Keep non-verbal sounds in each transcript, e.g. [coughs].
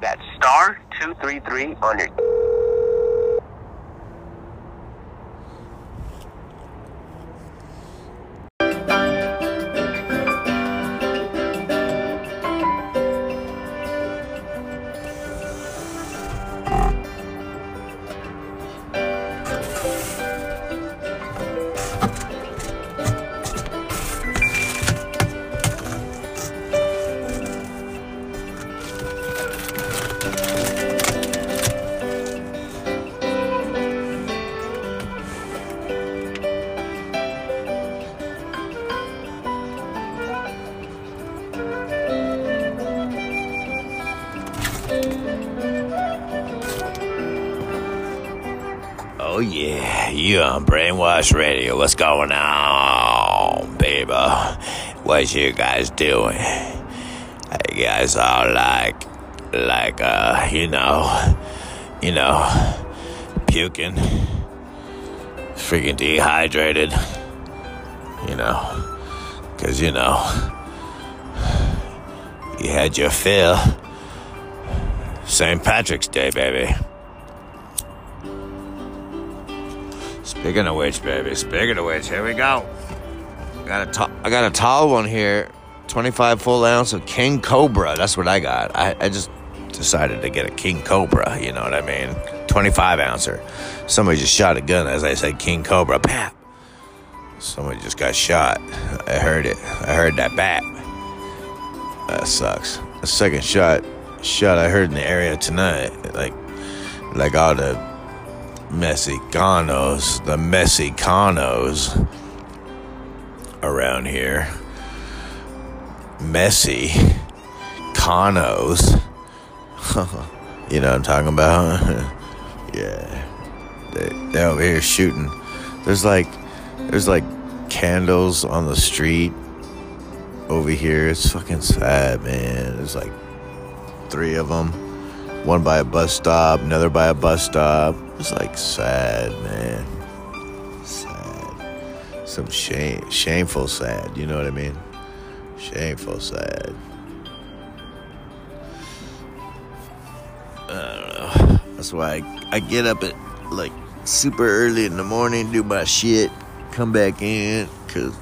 That's star 233 on your. What's going on, baby? What you guys doing? You guys all like, like, uh, you know, you know, puking, freaking dehydrated, you know, cause you know, you had your fill. St. Patrick's Day, baby. Speaking of which, baby, speaking of which, here we go. Got a to- I got a tall one here, 25 full ounce of King Cobra. That's what I got. I, I just decided to get a King Cobra, you know what I mean? 25 ouncer. Somebody just shot a gun as I said King Cobra. Pap. Somebody just got shot. I heard it. I heard that bat. That sucks. The second shot, shot I heard in the area tonight, like, like all the Mexicanos, the Mexicanos around here. Messy Canos. [laughs] you know what I'm talking about? [laughs] yeah. They, they're over here shooting. There's like, there's like candles on the street over here. It's fucking sad, man. There's like three of them. One by a bus stop, another by a bus stop. It's like sad, man. Sad. Some shame, shameful sad. You know what I mean? Shameful sad. I don't know. That's why I, I get up at like super early in the morning, do my shit, come back in, cause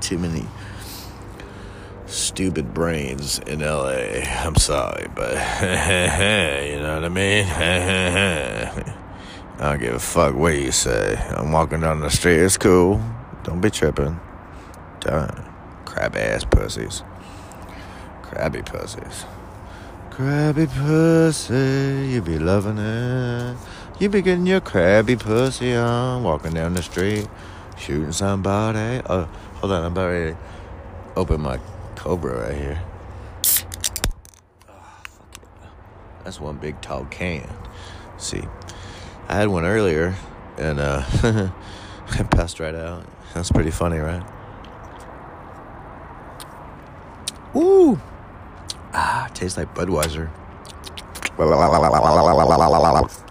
too many stupid brains in LA. I'm sorry, but [laughs] you know what I mean? [laughs] I don't give a fuck what you say. I'm walking down the street, it's cool. Don't be tripping. Done. Crab ass pussies. Crabby pussies. Crabby pussy, you be loving it. You be getting your crabby pussy on, walking down the street, shooting somebody. Oh, hold on, I'm about ready to open my Cobra right here. Oh. That's one big tall can. See, I had one earlier and uh, [laughs] I passed right out. That's pretty funny, right? Ooh. Ah, tastes like Budweiser.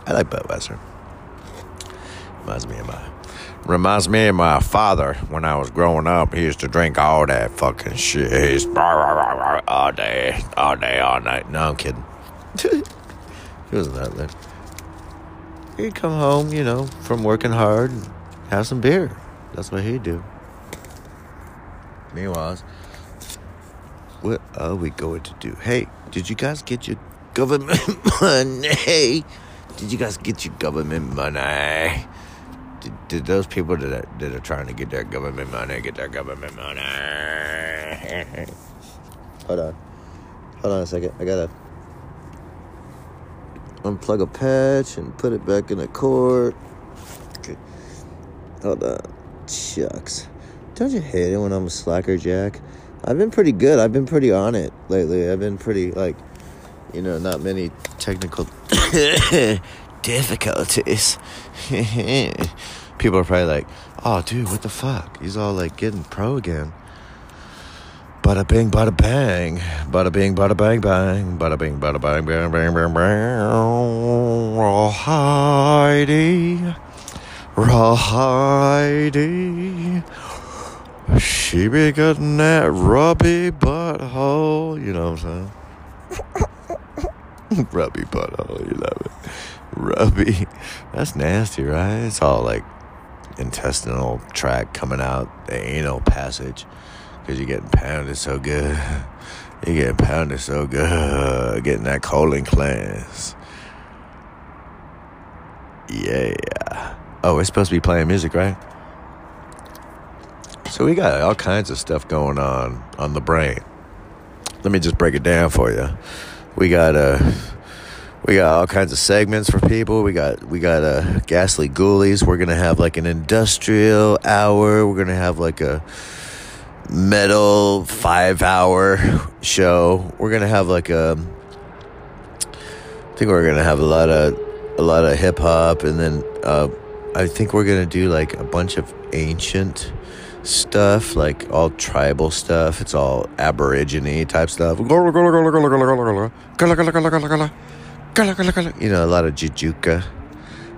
I like Budweiser. Reminds me of my reminds me of my father when I was growing up. He used to drink all that fucking shit. He's [laughs] all day, all day, all night. No, I'm kidding. [laughs] he wasn't that late. He'd come home, you know, from working hard and have some beer. That's what he'd do. Meanwhile, what are we going to do? Hey, did you guys get your government [laughs] money? Did you guys get your government money? Did those people that are, that are trying to get their government money get their government money? [laughs] Hold on. Hold on a second. I gotta unplug a patch and put it back in the cord. Okay. Hold on. Shucks. Don't you hate it when I'm a slacker, Jack? I've been pretty good. I've been pretty on it lately. I've been pretty, like, you know, not many technical [coughs] difficulties. [laughs] People are probably like, oh, dude, what the fuck? He's all like getting pro again. Bada bing, bada bang. Bada bing, bada bang, bang. Bada bing, bada bang, bang, bang, bang, bang. Rawhidey. Rawhidey. She be getting that rubby butthole. You know what I'm saying? [laughs] Rubby butthole, you love it. Rubby. That's nasty, right? It's all like intestinal tract coming out, the anal passage. Because you're getting pounded so good. [laughs] You're getting pounded so good. Getting that colon cleanse. Yeah. Oh, we're supposed to be playing music, right? So we got all kinds of stuff going on on the brain. Let me just break it down for you. We got uh we got all kinds of segments for people. We got we got uh ghastly ghoulies. We're gonna have like an industrial hour. We're gonna have like a metal five hour show. We're gonna have like a I think we're gonna have a lot of a lot of hip hop and then uh I think we're gonna do like a bunch of ancient stuff, like all tribal stuff. It's all aborigine type stuff. You know, a lot of jajuka.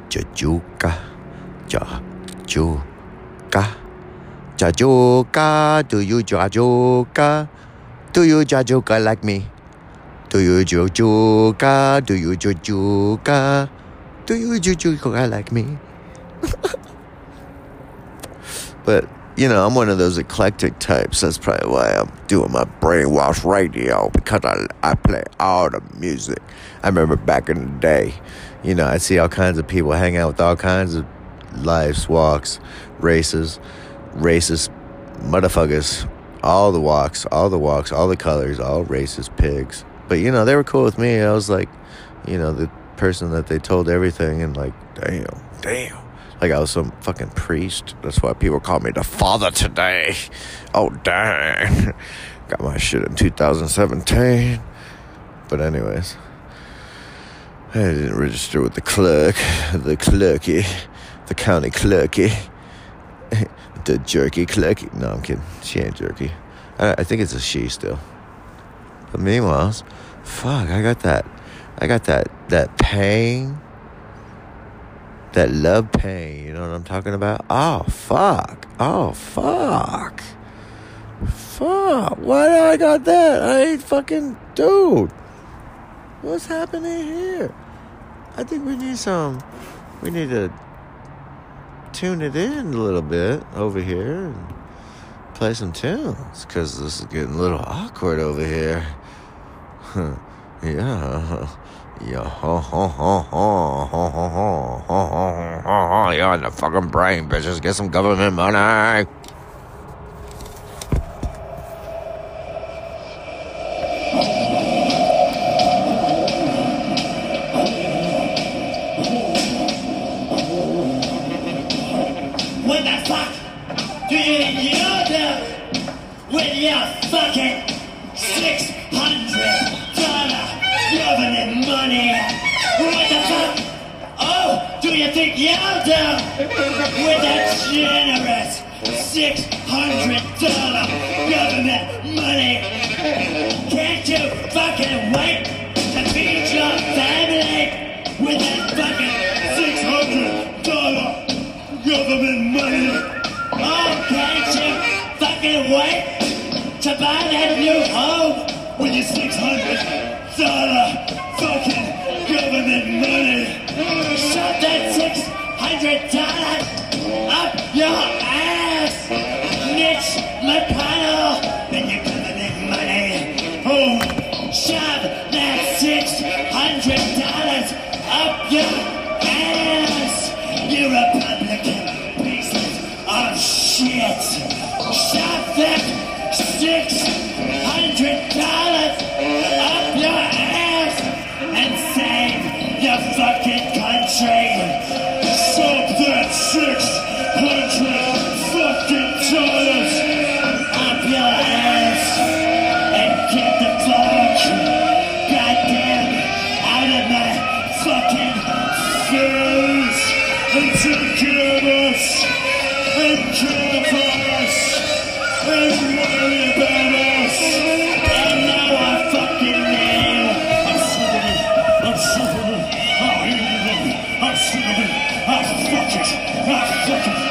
Jajuka. Jajuka. Jajuka. Do you jajuka? Do you jajuka like me? Do you jajuka? Do you jajuka? Do you jajuka like me? [laughs] but you know, I'm one of those eclectic types. That's probably why I'm doing my brainwash radio because I, I play all the music. I remember back in the day, you know, I'd see all kinds of people hang out with all kinds of lives, walks, races, racist motherfuckers, all the walks, all the walks, all the colors, all races, pigs. But, you know, they were cool with me. I was like, you know, the person that they told everything and like, damn, damn. Like I was some fucking priest. That's why people call me the father today. Oh dang. [laughs] Got my shit in 2017. But anyways. I didn't register with the clerk. The clerky. The county clerky. [laughs] the jerky clerky. No, I'm kidding. She ain't jerky. I, I think it's a she still. But meanwhile, fuck, I got that I got that that pain that love pain. You know what I'm talking about? Oh, fuck. Oh, fuck. Fuck. Why do I got that? I ain't fucking. Dude. What's happening here? I think we need some. We need to tune it in a little bit over here and play some tunes because this is getting a little awkward over here. [laughs] yeah. Yeah, ho, ho, ho, ho, ho, ho, ho, ho, ho, ho, ho, you're in the fucking brain, bitches. Get some government money. hands and take care us and care for us and worry about us. And now I fucking know. I'm sick of it. I'm sick of it. I hate it. I'm sick of it. I fuck it. I fuck it.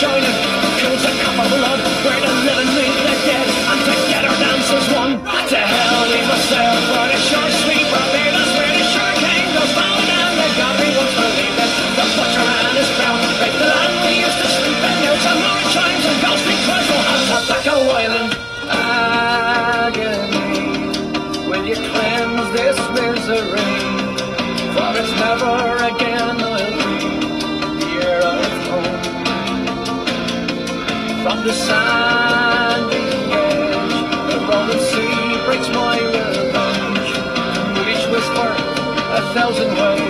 shining Kills a cup of blood Where the living meet the dead And together dance as one To hell leave us there Where the shore sweeper lead us Where the shore king goes down And the god we once believed in The butcher and his crown. Break the land we used to sleep in There's tomorrow, more chimes and ghostly cries The edge, the rolling sea breaks my revenge. Each whisper, a thousand ways,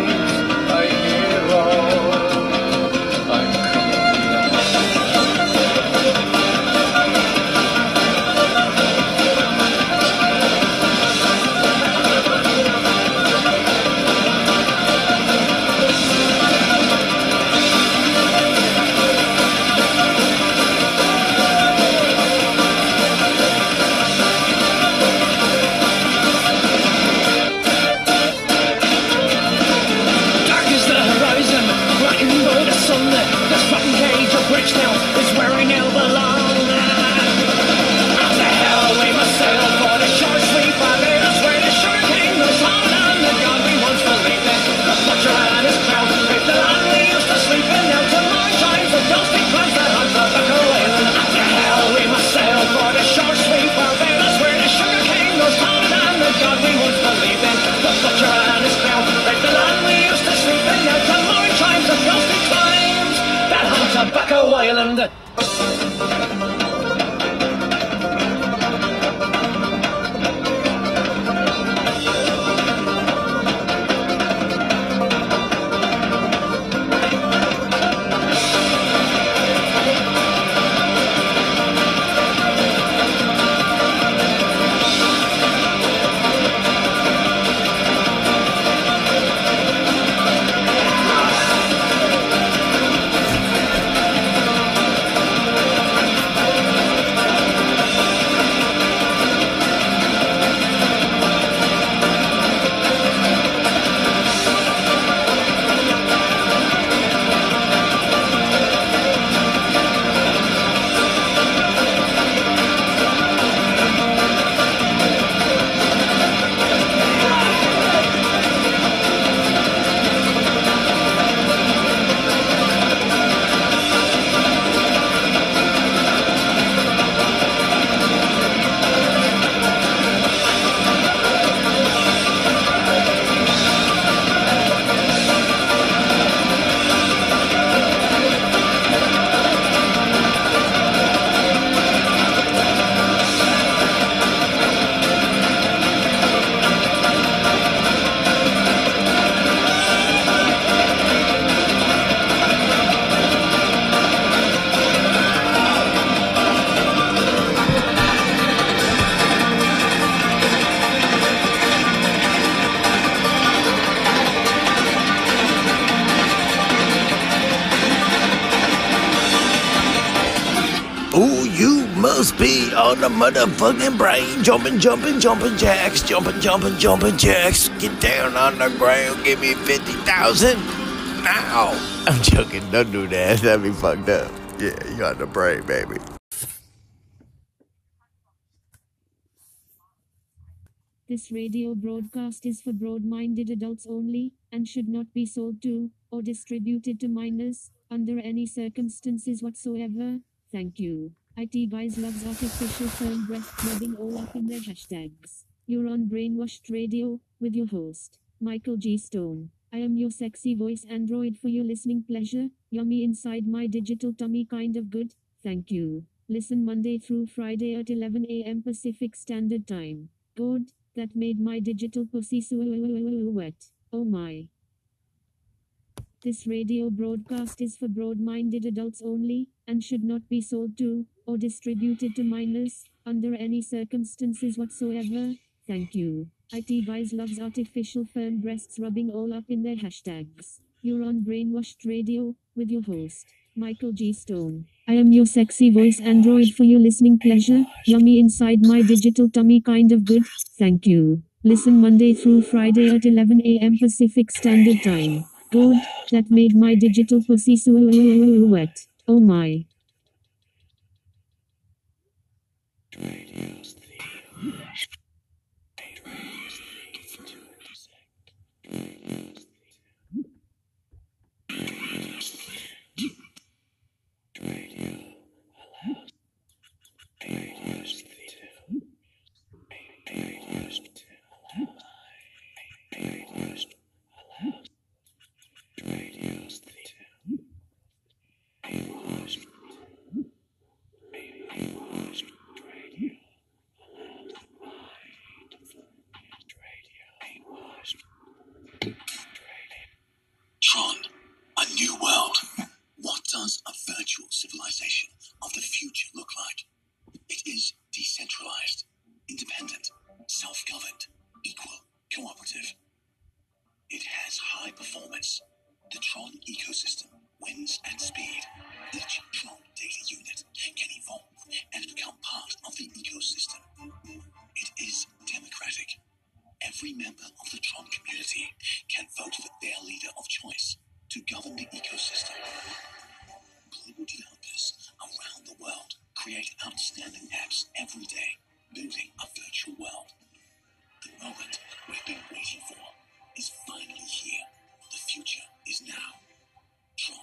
on the motherfucking brain. Jumping, jumping, jumping jacks. Jumping, jumping, jumping jacks. Get down on the ground. Give me 50,000 now. I'm joking. Don't do that. [laughs] That'd be fucked up. Yeah, you on the brain, baby. This radio broadcast is for broad minded adults only, and should not be sold to, or distributed to minors, under any circumstances whatsoever. Thank you. IT Guys loves artificial firm breast rubbing all up in their hashtags. You're on Brainwashed Radio, with your host, Michael G. Stone. I am your sexy voice android for your listening pleasure, yummy inside my digital tummy kind of good, thank you. Listen Monday through Friday at 11 a.m. Pacific Standard Time. Good, that made my digital pussy so wet. Oh my. This radio broadcast is for broad minded adults only, and should not be sold to, or distributed to minors, under any circumstances whatsoever. Thank you. IT Guys loves artificial firm breasts rubbing all up in their hashtags. You're on Brainwashed Radio, with your host, Michael G. Stone. I am your sexy voice android for your listening pleasure, yummy inside my digital tummy kind of good, thank you. Listen Monday through Friday at 11 a.m. Pacific Standard Time. God, That made my digital pussy so wet. Oh my. virtual civilization of the future look like? It is decentralized, independent, self governed, equal, cooperative. It has high performance. The Tron ecosystem wins at speed. Each Tron data unit can evolve and become part of the ecosystem. It is democratic. Every member of the Tron community can vote for their leader of choice to govern the ecosystem. Developers around the world create outstanding apps every day, building a virtual world. The moment we've been waiting for is finally here. The future is now. Tron,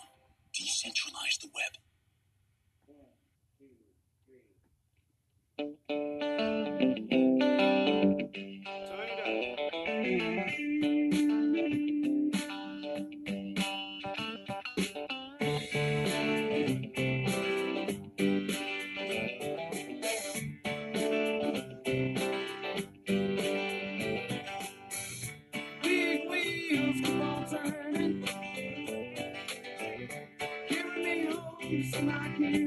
decentralize the web. Big turning. Carry me home, somebody new. Singing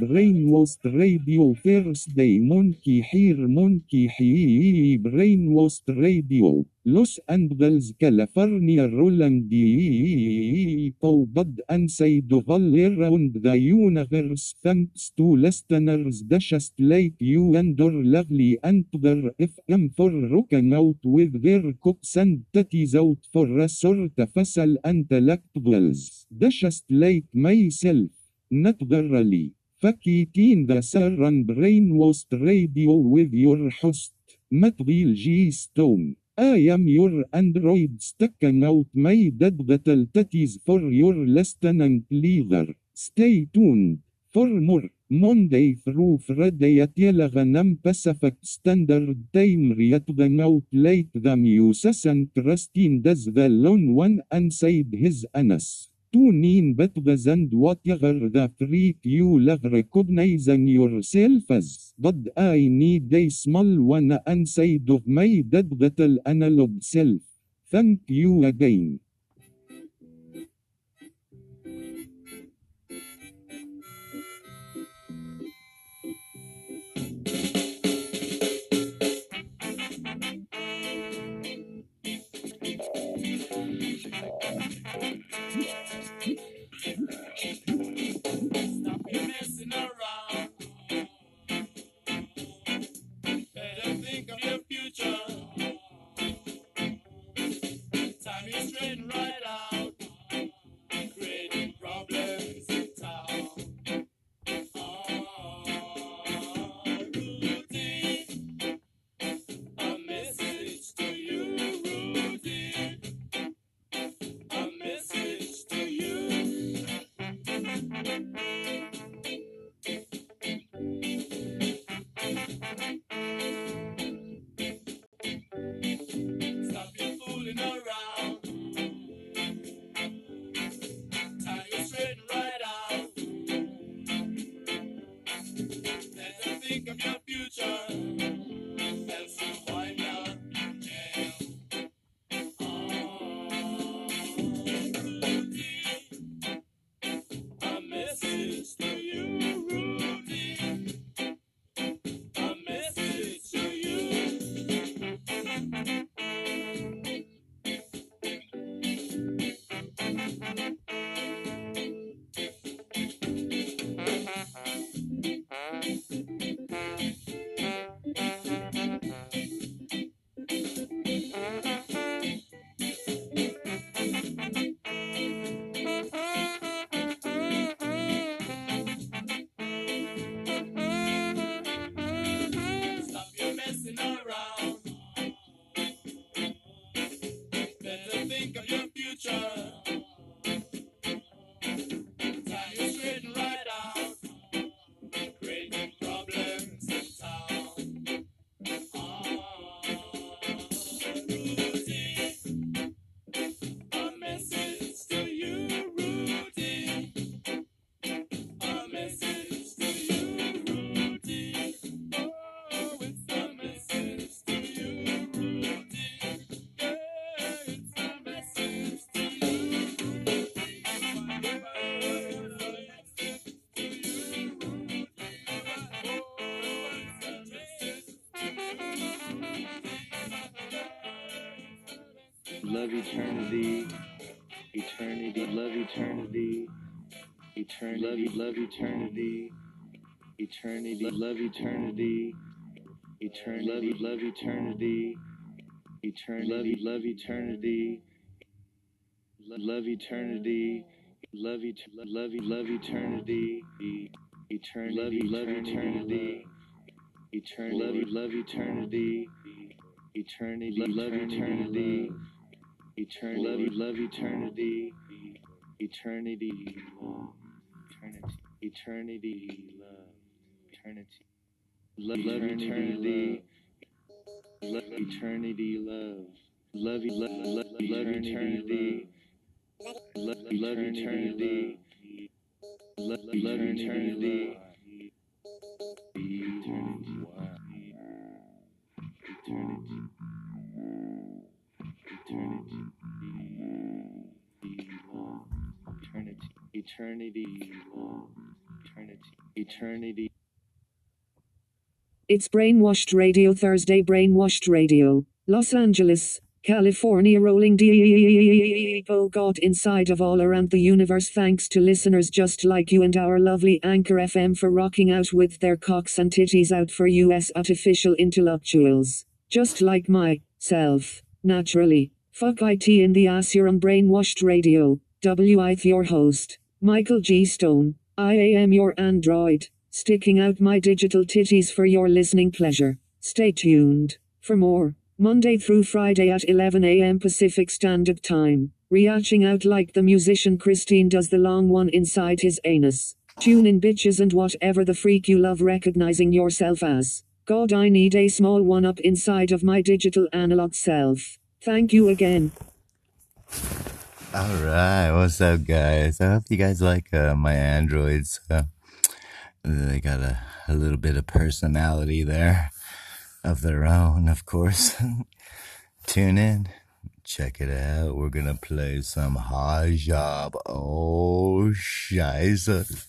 It's Brainwashed Radio First Day Monkey Here Monkey Here Brainwashed Radio Los Angeles California Roland Bud and said all around the universe thanks to listeners just like you and your lovely Anchor FM for rocking out with their cooks and tatties out for a sort of facile intellectuals just like myself naturally فكيتين ذا سارن brainwashed radio with your host متغيل جي ستون I am your android sticking out my dead little titties for your listening pleasure. Stay tuned for more Monday through Friday at 11 Pacific Standard Time reading out late the Muses and Christine does the lone one inside his anus. Tune in Betgas and whatever the freak you love recognizing yourself as. But I need a small one inside of my dead little analog self. Thank you again. Love eternity, eternity, love eternity, eternity, love love eternity, eternity, love eternity, eternity, love love eternity, eternity, love love eternity, love eternity, love love love eternity, eternity, love eternity, eternity, love love eternity, eternity, love eternity, eternity, love eternity, eternity, eternity, eternity, love, eternity, love, love. Eternity, love. Eternity, love, love, love, love, love eternity. Love, love eternity. Love, love. Eternity. Eternity. Eternity. Eternity. It's Brainwashed Radio Thursday Brainwashed Radio. Los Angeles, California rolling deep oh God inside of all around the universe thanks to listeners just like you and our lovely Anchor FM for rocking out with their cocks and titties out for US artificial intellectuals. Just like myself. Naturally. Fuck IT in the ass you're on Brainwashed Radio. W.I.Th your host. Michael G. Stone. I am your android. Sticking out my digital titties for your listening pleasure. Stay tuned. For more. Monday through Friday at 11 a.m. Pacific Standard Time. Reaching out like the musician Christine does the long one inside his anus. Tune in bitches and whatever the freak you love recognizing yourself as. God, I need a small one up inside of my digital analog self. Thank you again. All right, what's up, guys? I hope you guys like uh, my androids. Uh, they got a, a little bit of personality there of their own, of course. [laughs] Tune in, check it out. We're gonna play some job. Oh, scheiße.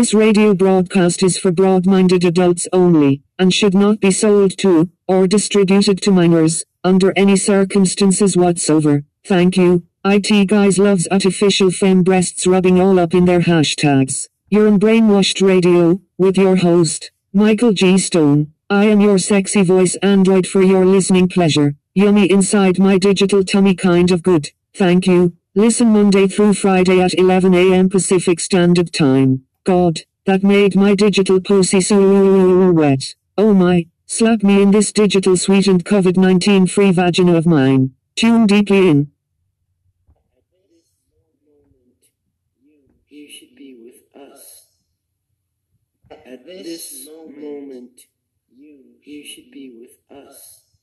This radio broadcast is for broad minded adults only, and should not be sold to, or distributed to minors, under any circumstances whatsoever. Thank you. IT Guys loves artificial femme breasts rubbing all up in their hashtags. You're in Brainwashed Radio, with your host, Michael G. Stone. I am your sexy voice android for your listening pleasure. Yummy inside my digital tummy kind of good. Thank you. Listen Monday through Friday at 11 a.m. Pacific Standard Time. God, that made my digital pussy so wet. Oh my, slap me in this digital sweetened COVID 19 free vagina of mine. Tune deeply in. At this